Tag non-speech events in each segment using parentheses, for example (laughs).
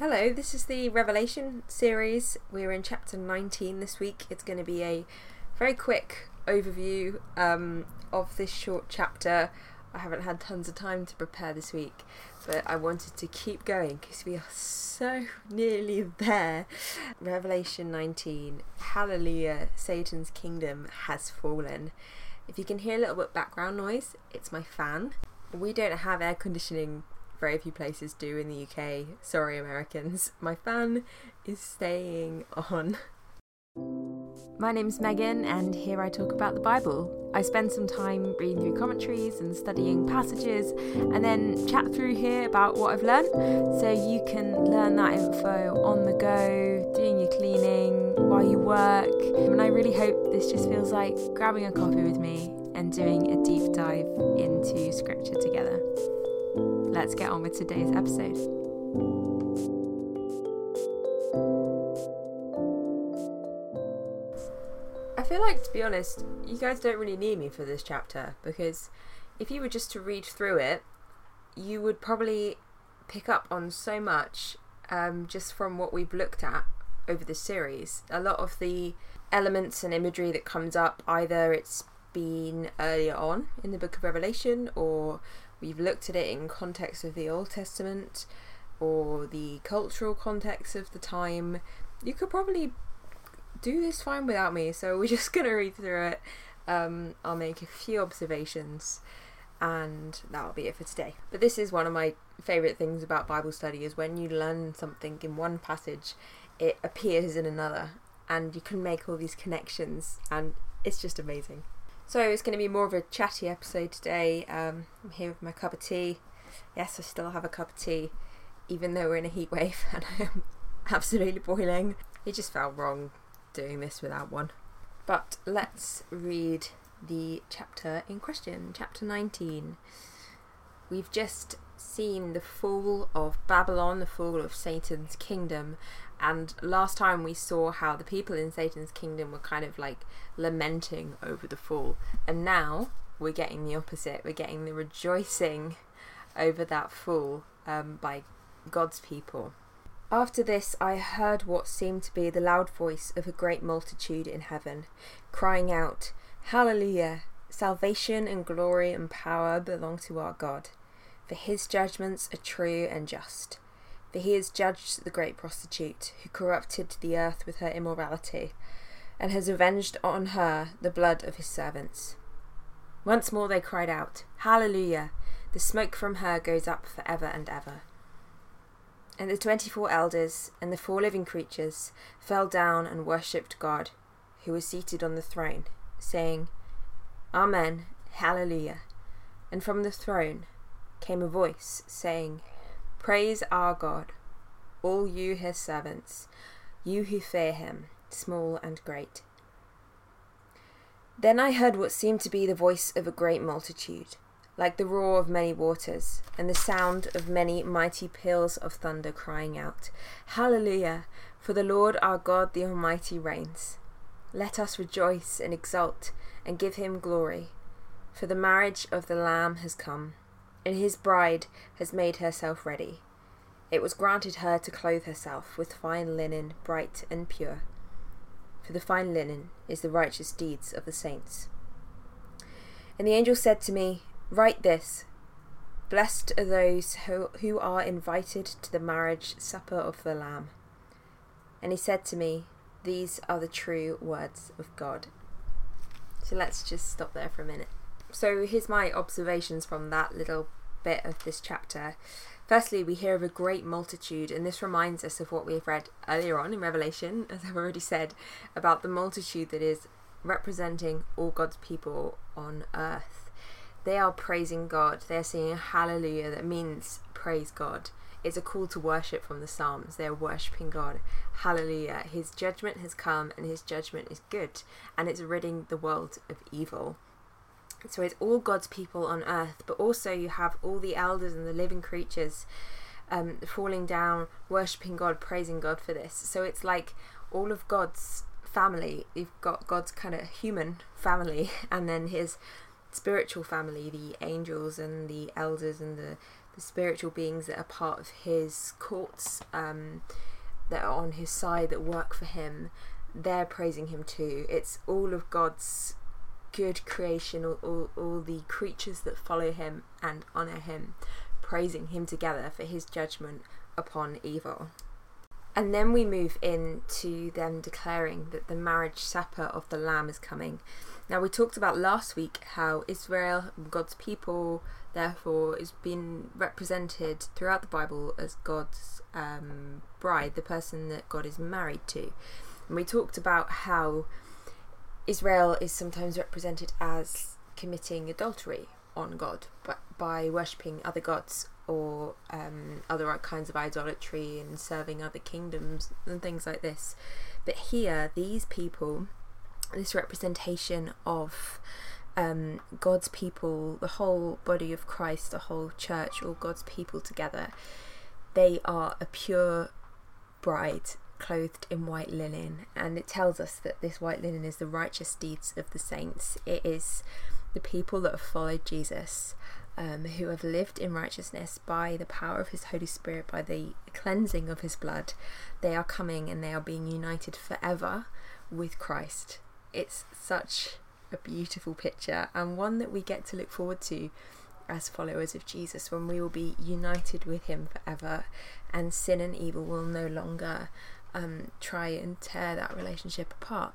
Hello, this is the Revelation series. We're in chapter 19 this week. It's going to be a very quick overview um, of this short chapter. I haven't had tons of time to prepare this week, but I wanted to keep going because we are so nearly there. Revelation 19 Hallelujah, Satan's kingdom has fallen. If you can hear a little bit background noise, it's my fan. We don't have air conditioning very few places do in the UK. Sorry, Americans. (laughs) My fan is staying on. My name's Megan, and here I talk about the Bible. I spend some time reading through commentaries and studying passages, and then chat through here about what I've learned so you can learn that info on the go, doing your cleaning, while you work. And I really hope this just feels like grabbing a coffee with me and doing a deep dive into scripture together let's get on with today's episode. I feel like, to be honest, you guys don't really need me for this chapter because if you were just to read through it, you would probably pick up on so much um, just from what we've looked at over the series. A lot of the elements and imagery that comes up, either it's been earlier on in the book of Revelation or we've looked at it in context of the Old Testament or the cultural context of the time, you could probably do this fine without me. So we're (laughs) just going to read through it. Um, I'll make a few observations and that'll be it for today. But this is one of my favourite things about Bible study is when you learn something in one passage, it appears in another and you can make all these connections and it's just amazing. So it's going to be more of a chatty episode today. Um, I'm here with my cup of tea. Yes, I still have a cup of tea, even though we're in a heat wave (laughs) and I'm absolutely boiling. It just felt wrong doing this without one. But let's read the chapter in question, chapter 19. We've just seen the fall of Babylon, the fall of Satan's kingdom, and last time we saw how the people in Satan's kingdom were kind of like lamenting over the fall. And now we're getting the opposite. We're getting the rejoicing over that fall um, by God's people. After this, I heard what seemed to be the loud voice of a great multitude in heaven, crying out, Hallelujah! Salvation and glory and power belong to our God, for his judgments are true and just for he has judged the great prostitute who corrupted the earth with her immorality, and has avenged on her the blood of his servants. Once more they cried out, Hallelujah! The smoke from her goes up for ever and ever. And the twenty four elders and the four living creatures fell down and worshipped God, who was seated on the throne, saying, Amen, Hallelujah. And from the throne came a voice saying, Praise our God, all you his servants, you who fear him, small and great. Then I heard what seemed to be the voice of a great multitude, like the roar of many waters, and the sound of many mighty peals of thunder crying out, Hallelujah! For the Lord our God the Almighty reigns. Let us rejoice and exult and give him glory, for the marriage of the Lamb has come and his bride has made herself ready. It was granted her to clothe herself with fine linen, bright and pure. For the fine linen is the righteous deeds of the saints. And the angel said to me, Write this Blessed are those who, who are invited to the marriage supper of the Lamb. And he said to me, These are the true words of God. So let's just stop there for a minute so here's my observations from that little bit of this chapter. Firstly, we hear of a great multitude, and this reminds us of what we've read earlier on in Revelation, (laughs) as I've already said, about the multitude that is representing all God's people on earth. They are praising God, they are singing hallelujah, that means praise God. It's a call to worship from the Psalms. They're worshipping God. Hallelujah. His judgment has come, and his judgment is good, and it's ridding the world of evil. So it's all God's people on earth, but also you have all the elders and the living creatures um, falling down, worshipping God, praising God for this. So it's like all of God's family. You've got God's kind of human family, (laughs) and then his spiritual family, the angels and the elders and the the spiritual beings that are part of his courts, um, that are on his side, that work for him, they're praising him too. It's all of God's good creation, all, all, all the creatures that follow him and honour him, praising him together for his judgment upon evil. And then we move into them declaring that the marriage supper of the Lamb is coming. Now, we talked about last week how Israel, God's people, therefore, is being represented throughout the Bible as God's um, bride, the person that God is married to. And we talked about how Israel is sometimes represented as committing adultery on God by, by worshipping other gods or um, other kinds of idolatry and serving other kingdoms and things like this. But here, these people, this representation of um, God's people, the whole body of Christ, the whole church, all God's people together, they are a pure bride clothed in white linen. And it tells us that this white linen is the righteous deeds of the saints. It is the people that have followed Jesus um, who have lived in righteousness by the power of his Holy Spirit, by the cleansing of his blood, they are coming and they are being united forever with Christ. It's such a beautiful picture and one that we get to look forward to as followers of Jesus when we will be united with him forever and sin and evil will no longer um, try and tear that relationship apart.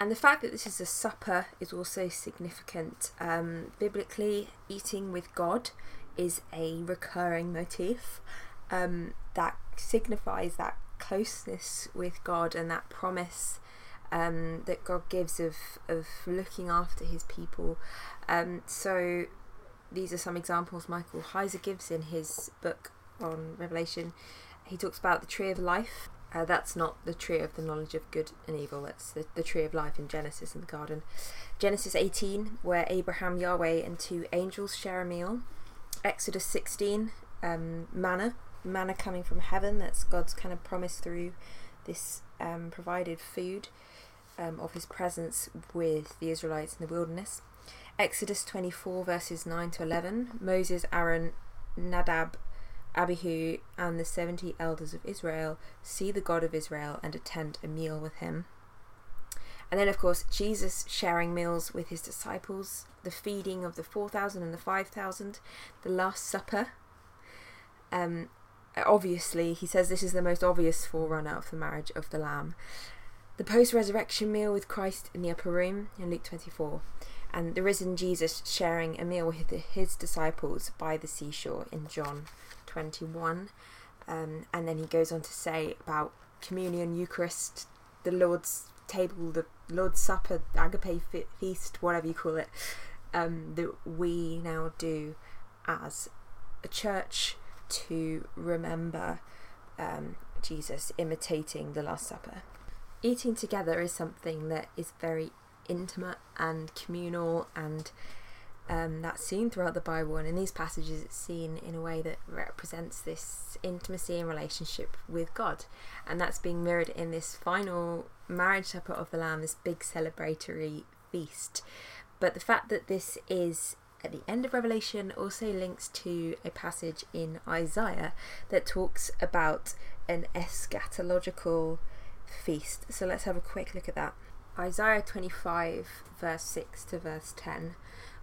And the fact that this is a supper is also significant. Um, biblically, eating with God is a recurring motif um, that signifies that closeness with God and that promise um, that God gives of, of looking after his people. Um, so, these are some examples Michael Heiser gives in his book on Revelation. He talks about the tree of life, uh, that's not the tree of the knowledge of good and evil. That's the, the tree of life in Genesis in the garden. Genesis 18, where Abraham, Yahweh, and two angels share a meal. Exodus 16, um, manna, manna coming from heaven. That's God's kind of promise through this um, provided food um, of His presence with the Israelites in the wilderness. Exodus 24, verses 9 to 11. Moses, Aaron, Nadab, Abihu and the seventy elders of Israel see the God of Israel and attend a meal with him. And then, of course, Jesus sharing meals with his disciples, the feeding of the 4,000 and the 5,000, the Last Supper. Um, obviously, he says this is the most obvious forerunner of the marriage of the Lamb. The post resurrection meal with Christ in the upper room in Luke 24, and the risen Jesus sharing a meal with his disciples by the seashore in John 21. Um, and then he goes on to say about communion, Eucharist, the Lord's table, the Lord's Supper, agape feast, whatever you call it, um, that we now do as a church to remember um, Jesus imitating the Last Supper. Eating together is something that is very intimate and communal and um, that's seen throughout the Bible, and in these passages, it's seen in a way that represents this intimacy and relationship with God, and that's being mirrored in this final marriage supper of the Lamb, this big celebratory feast. But the fact that this is at the end of Revelation also links to a passage in Isaiah that talks about an eschatological feast. So let's have a quick look at that. Isaiah 25, verse 6 to verse 10.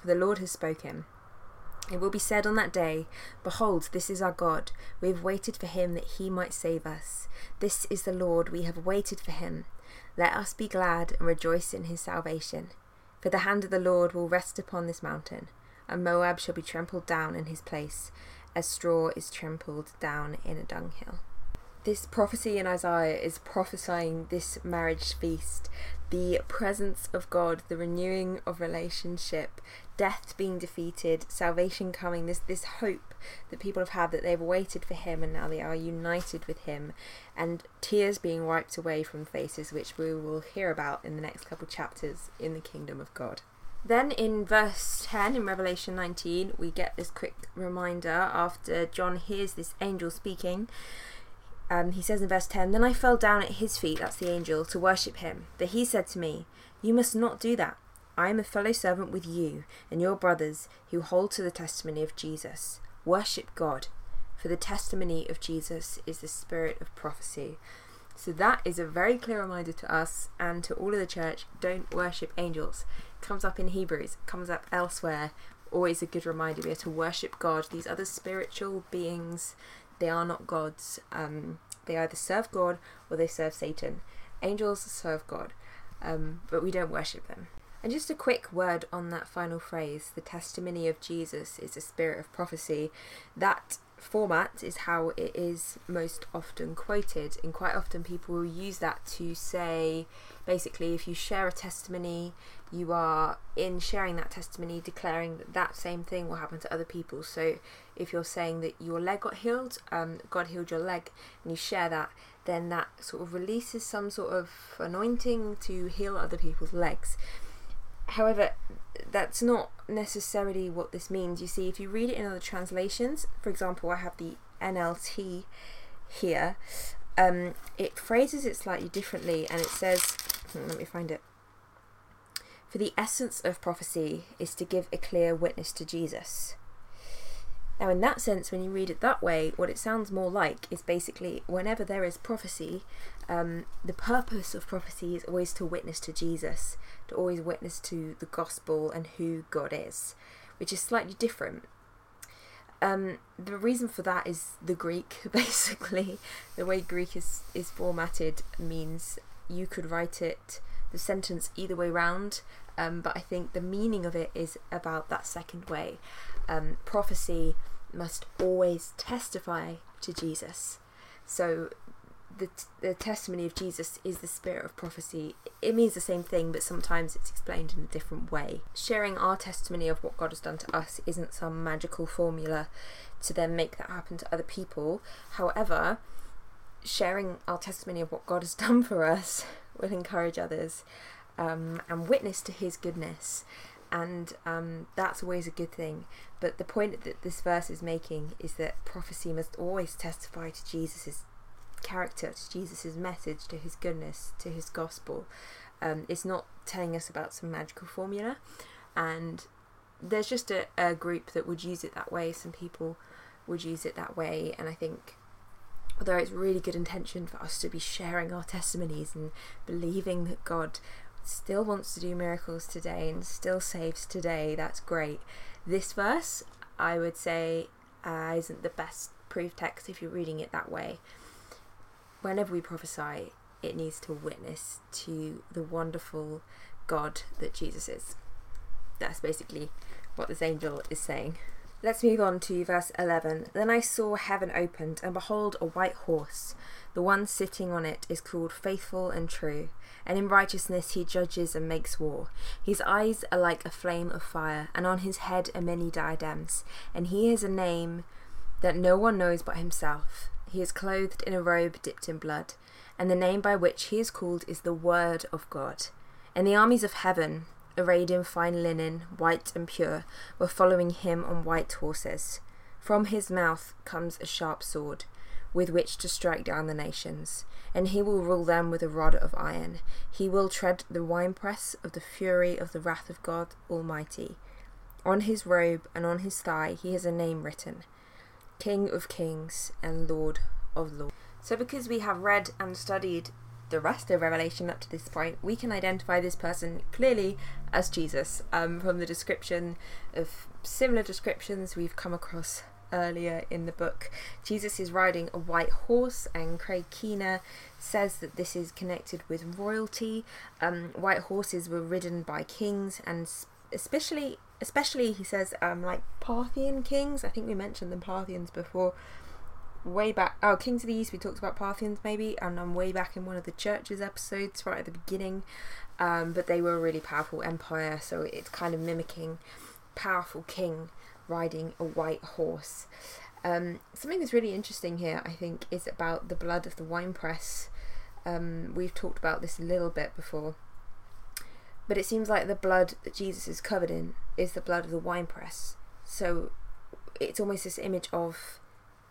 for the Lord has spoken. It will be said on that day, Behold, this is our God. We have waited for him that he might save us. This is the Lord, we have waited for him. Let us be glad and rejoice in his salvation. For the hand of the Lord will rest upon this mountain, and Moab shall be trampled down in his place, as straw is trampled down in a dunghill. This prophecy in Isaiah is prophesying this marriage feast, the presence of God, the renewing of relationship, death being defeated, salvation coming, this this hope that people have had that they've waited for him and now they are united with him, and tears being wiped away from faces, which we will hear about in the next couple chapters in the kingdom of God. Then in verse 10 in Revelation 19, we get this quick reminder after John hears this angel speaking. Um, he says in verse 10 Then I fell down at his feet, that's the angel, to worship him. But he said to me, You must not do that. I am a fellow servant with you and your brothers who hold to the testimony of Jesus. Worship God, for the testimony of Jesus is the spirit of prophecy. So that is a very clear reminder to us and to all of the church don't worship angels. It comes up in Hebrews, comes up elsewhere. Always a good reminder we are to worship God. These other spiritual beings, they are not gods. Um, they either serve God or they serve Satan. Angels serve God, um, but we don't worship them. And just a quick word on that final phrase the testimony of Jesus is a spirit of prophecy. That format is how it is most often quoted, and quite often people will use that to say basically, if you share a testimony, you are in sharing that testimony declaring that that same thing will happen to other people. So if you're saying that your leg got healed, um, God healed your leg, and you share that, then that sort of releases some sort of anointing to heal other people's legs. However, that's not necessarily what this means. You see, if you read it in other translations, for example, I have the NLT here, um, it phrases it slightly differently and it says, hmm, let me find it. For the essence of prophecy is to give a clear witness to Jesus. Now, in that sense, when you read it that way, what it sounds more like is basically whenever there is prophecy, um, the purpose of prophecy is always to witness to Jesus, to always witness to the gospel and who God is, which is slightly different. Um, the reason for that is the Greek, (laughs) basically. The way Greek is, is formatted means you could write it, the sentence, either way round, um, but I think the meaning of it is about that second way. Um, prophecy must always testify to Jesus. So the, the testimony of Jesus is the spirit of prophecy. It means the same thing, but sometimes it's explained in a different way. Sharing our testimony of what God has done to us isn't some magical formula to then make that happen to other people. However, sharing our testimony of what God has (laughs) done for us will encourage others um, and witness to his goodness. And um, that's always a good thing. But the point that this verse is making is that prophecy must always testify to Jesus' character, to Jesus' message, to his goodness, to his gospel. Um, it's not telling us about some magical formula. And there's just a, a group that would use it that way. Some people would use it that way. And I think although it's really good intention for us to be sharing our testimonies and believing that God still wants to do miracles today and still saves today, that's great. This verse, I would say, uh, isn't the best proof text if you're reading it that way. Whenever we prophesy, it needs to witness to the wonderful God that Jesus is. That's basically what this angel is saying. Let's move on to verse 11. Then I saw heaven opened, and behold, a white horse. The one sitting on it is called Faithful and True, and in righteousness he judges and makes war. His eyes are like a flame of fire, and on his head are many diadems, and he has a name that no one knows but himself. He is clothed in a robe dipped in blood, and the name by which he is called is the Word of God. And the armies of heaven, arrayed in fine linen, white and pure, were following him on white horses. From his mouth comes a sharp sword, with which to strike down the nations, and he will rule them with a rod of iron. He will tread the winepress of the fury of the wrath of God Almighty. On his robe and on his thigh he has a name written King of Kings and Lord of Lords. So, because we have read and studied the rest of Revelation up to this point, we can identify this person clearly as Jesus um, from the description of similar descriptions we've come across earlier in the book. Jesus is riding a white horse, and Craig Keener says that this is connected with royalty. Um, white horses were ridden by kings, and especially, especially he says, um, like Parthian kings. I think we mentioned the Parthians before way back. Oh, Kings of the East. We talked about Parthians maybe, and I'm way back in one of the churches episodes right at the beginning. Um, but they were a really powerful empire, so it's kind of mimicking powerful king riding a white horse. Um, something that's really interesting here, I think, is about the blood of the winepress. Um, we've talked about this a little bit before. But it seems like the blood that Jesus is covered in is the blood of the winepress. So it's almost this image of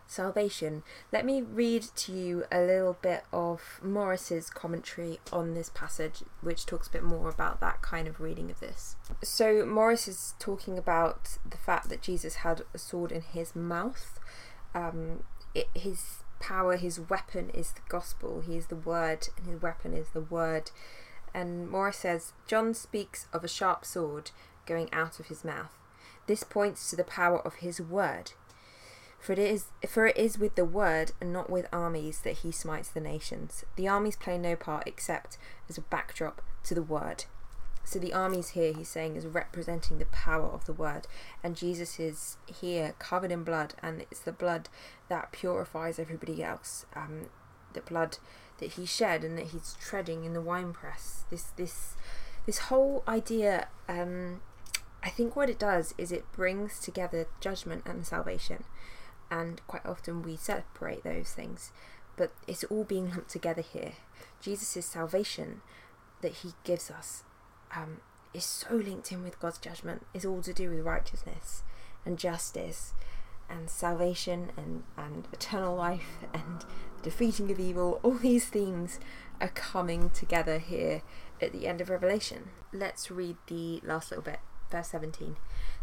salvation. Let me read to you a little bit of Morris's commentary on this passage, which talks a bit more about that kind of reading of this. So, Morris is talking about the fact that Jesus had a sword in his mouth. Um, it, his power, his weapon is the gospel, he is the word, and his weapon is the word. And Morris says, John speaks of a sharp sword going out of his mouth. This points to the power of his word. For it is for it is with the word and not with armies that he smites the nations. The armies play no part except as a backdrop to the word. So the armies here, he's saying, is representing the power of the word, and Jesus is here covered in blood, and it's the blood that purifies everybody else. Um, the blood that he shed and that he's treading in the winepress. This this this whole idea. Um, I think what it does is it brings together judgment and salvation and quite often we separate those things, but it's all being lumped together here. Jesus' salvation that he gives us um, is so linked in with God's judgment, It's all to do with righteousness and justice and salvation and, and eternal life and defeating of evil. All these themes are coming together here at the end of Revelation. Let's read the last little bit, verse 17.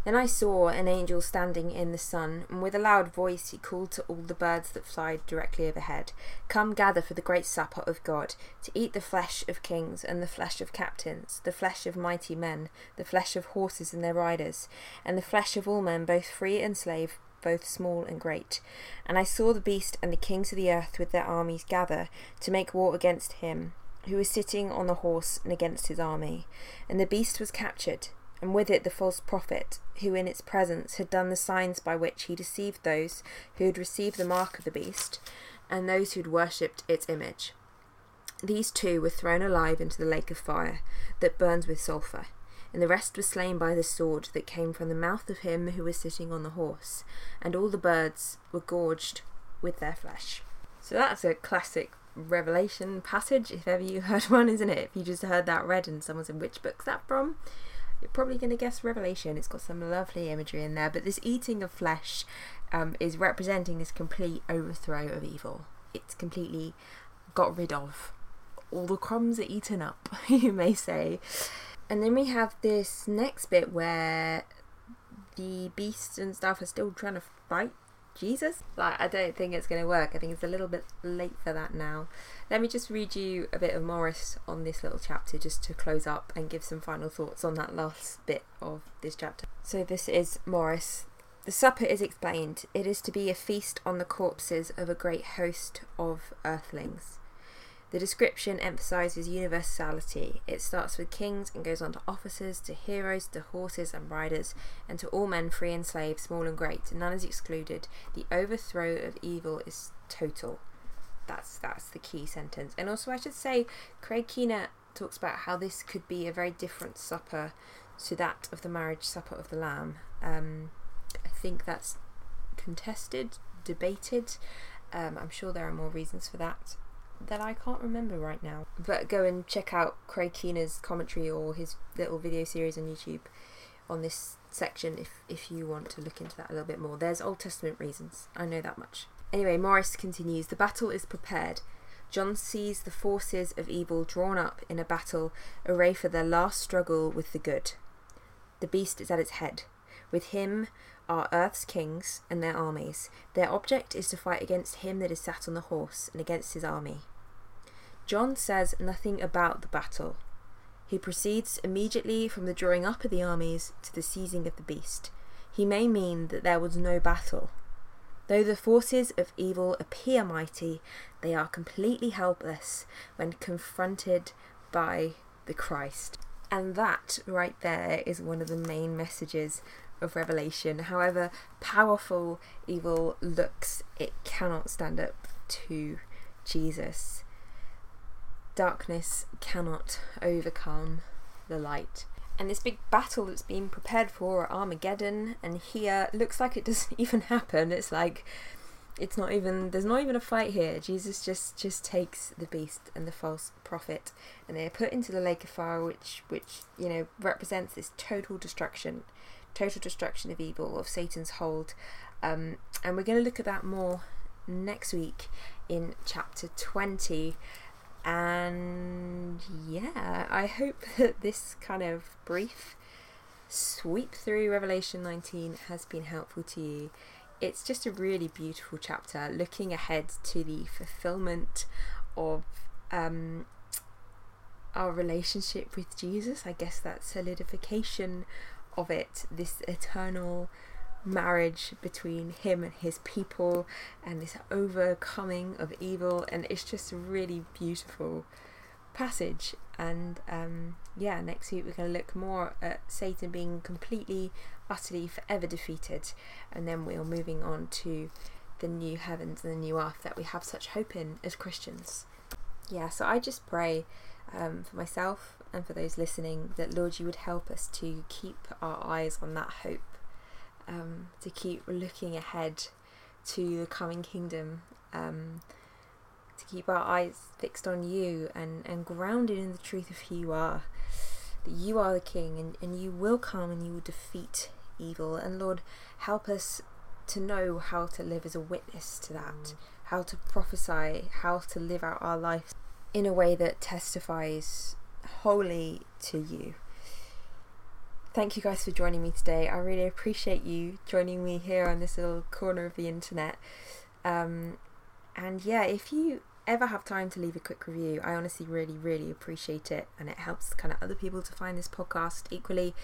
Then I saw an angel standing in the sun, and with a loud voice he called to all the birds that fly directly overhead Come gather for the great supper of God, to eat the flesh of kings, and the flesh of captains, the flesh of mighty men, the flesh of horses and their riders, and the flesh of all men, both free and slave, both small and great. And I saw the beast and the kings of the earth with their armies gather to make war against him who was sitting on the horse and against his army. And the beast was captured and with it the false prophet, who in its presence had done the signs by which he deceived those who had received the mark of the beast, and those who had worshipped its image. These two were thrown alive into the lake of fire that burns with sulphur, and the rest were slain by the sword that came from the mouth of him who was sitting on the horse, and all the birds were gorged with their flesh. So that's a classic Revelation passage, if ever you (laughs) heard one, isn't it? If you just heard that read and someone said, which book's that from? you're probably going to guess Revelation. It's got some lovely imagery in there, but this eating of flesh um, is representing this complete overthrow of evil. It's completely got rid of. All the crumbs are eaten up, (laughs) you may say. And then we have this next bit where the beasts and stuff are still trying to fight Jesus. Like, I don't think it's going to work. I think it's a little bit late for that now. Let me just read you a bit of Morris on this little chapter just to close up and give some final thoughts on that last bit of this chapter. So, this is Morris. The supper is explained. It is to be a feast on the corpses of a great host of earthlings. The description emphasizes universality. It starts with kings and goes on to officers, to heroes, to horses and riders, and to all men, free and slave, small and great. None is excluded. The overthrow of evil is total. That's that's the key sentence. And also, I should say, Craig Keener talks about how this could be a very different supper to that of the marriage supper of the Lamb. Um, I think that's contested, debated. Um, I'm sure there are more reasons for that that I can't remember right now. But go and check out Craig Keener's commentary or his little video series on YouTube on this section if if you want to look into that a little bit more. There's Old Testament reasons. I know that much. Anyway, Morris continues The battle is prepared. John sees the forces of evil drawn up in a battle array for their last struggle with the good. The beast is at its head. With him are earth's kings and their armies. Their object is to fight against him that is sat on the horse and against his army. John says nothing about the battle. He proceeds immediately from the drawing up of the armies to the seizing of the beast. He may mean that there was no battle, Though the forces of evil appear mighty, they are completely helpless when confronted by the Christ. And that right there is one of the main messages of Revelation. However powerful evil looks, it cannot stand up to Jesus. Darkness cannot overcome the light. and this big battle that's being prepared for Armageddon, and here looks like it doesn't (laughs) even happen. It's like it's not even there's not even a fight here. Jesus just just takes the beast and the false prophet, and they're put into the lake of fire, which which you know represents this total destruction, total destruction of evil of Satan's hold, um, and we're going to look at that more next week in chapter twenty. And yeah, I hope (laughs) that this kind of brief sweep through Revelation 19 has been helpful to you. It's just a really beautiful chapter looking ahead to the fulfillment of um, our relationship with Jesus. I guess that solidification of it, this eternal marriage between him and his people and this overcoming of evil. And it's just a really beautiful passage. And um, yeah next week we're going to look more at satan being completely utterly forever defeated. And then we're moving on to the new heavens and the new earth that we have such hope in as christians. Yeah so i just pray um, for myself and for those listening that lord you would help us to keep our eyes on that hope um, to keep looking ahead to the coming kingdom, um, to keep our eyes fixed on you and, and grounded in the truth of who you are. That you are the King and, and you will come and you will defeat evil. And Lord, help us to know how to live as a witness to that, mm. how to prophesy, how to live out our life in a way that testifies wholly to you thank you guys for joining me today. I really appreciate you joining me here on this little corner of the internet. Um, and yeah, if you ever have time to leave a quick review, I honestly really, really appreciate it. And it helps kind of other people to find this podcast equally.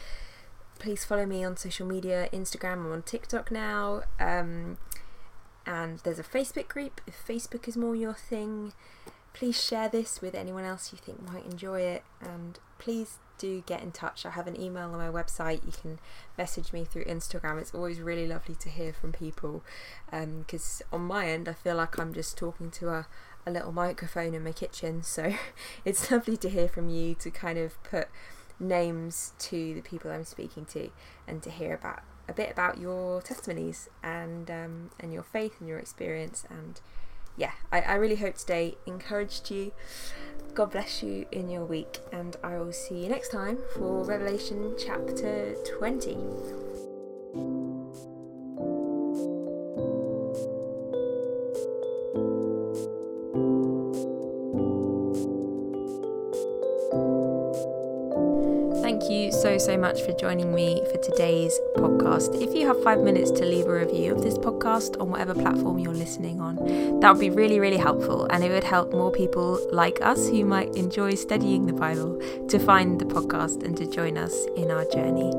Please follow me on social media Instagram, I'm on TikTok now. Um, and there's a Facebook group if Facebook is more your thing. Please share this with anyone else you think might enjoy it. And please do get in touch. I have an email on my website. You can message me through Instagram. It's always really lovely to hear from people because um, on my end, I feel like I'm just talking to a, a little microphone in my kitchen. (laughs) So it's lovely to hear from you to kind of put names to the people I'm speaking to and to hear about a bit about your testimonies and um, and your faith and your experience and yeah I, I really hope today encouraged you God bless you in your week, and I will see you next time for Revelation chapter 20. So, so much for joining me for today's podcast. If you have five minutes to leave a review of this podcast on whatever platform you're listening on, that would be really, really helpful. And it would help more people like us who might enjoy studying the Bible to find the podcast and to join us in our journey.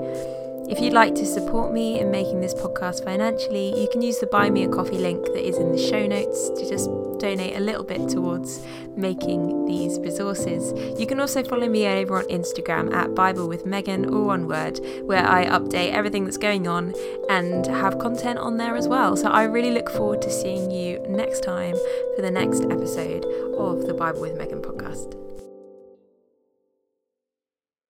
If you'd like to support me in making this podcast financially, you can use the Buy Me a Coffee link that is in the show notes to just donate a little bit towards making these resources. You can also follow me over on Instagram at Bible with Megan or one word, where I update everything that's going on and have content on there as well. So I really look forward to seeing you next time for the next episode of the Bible with Megan podcast.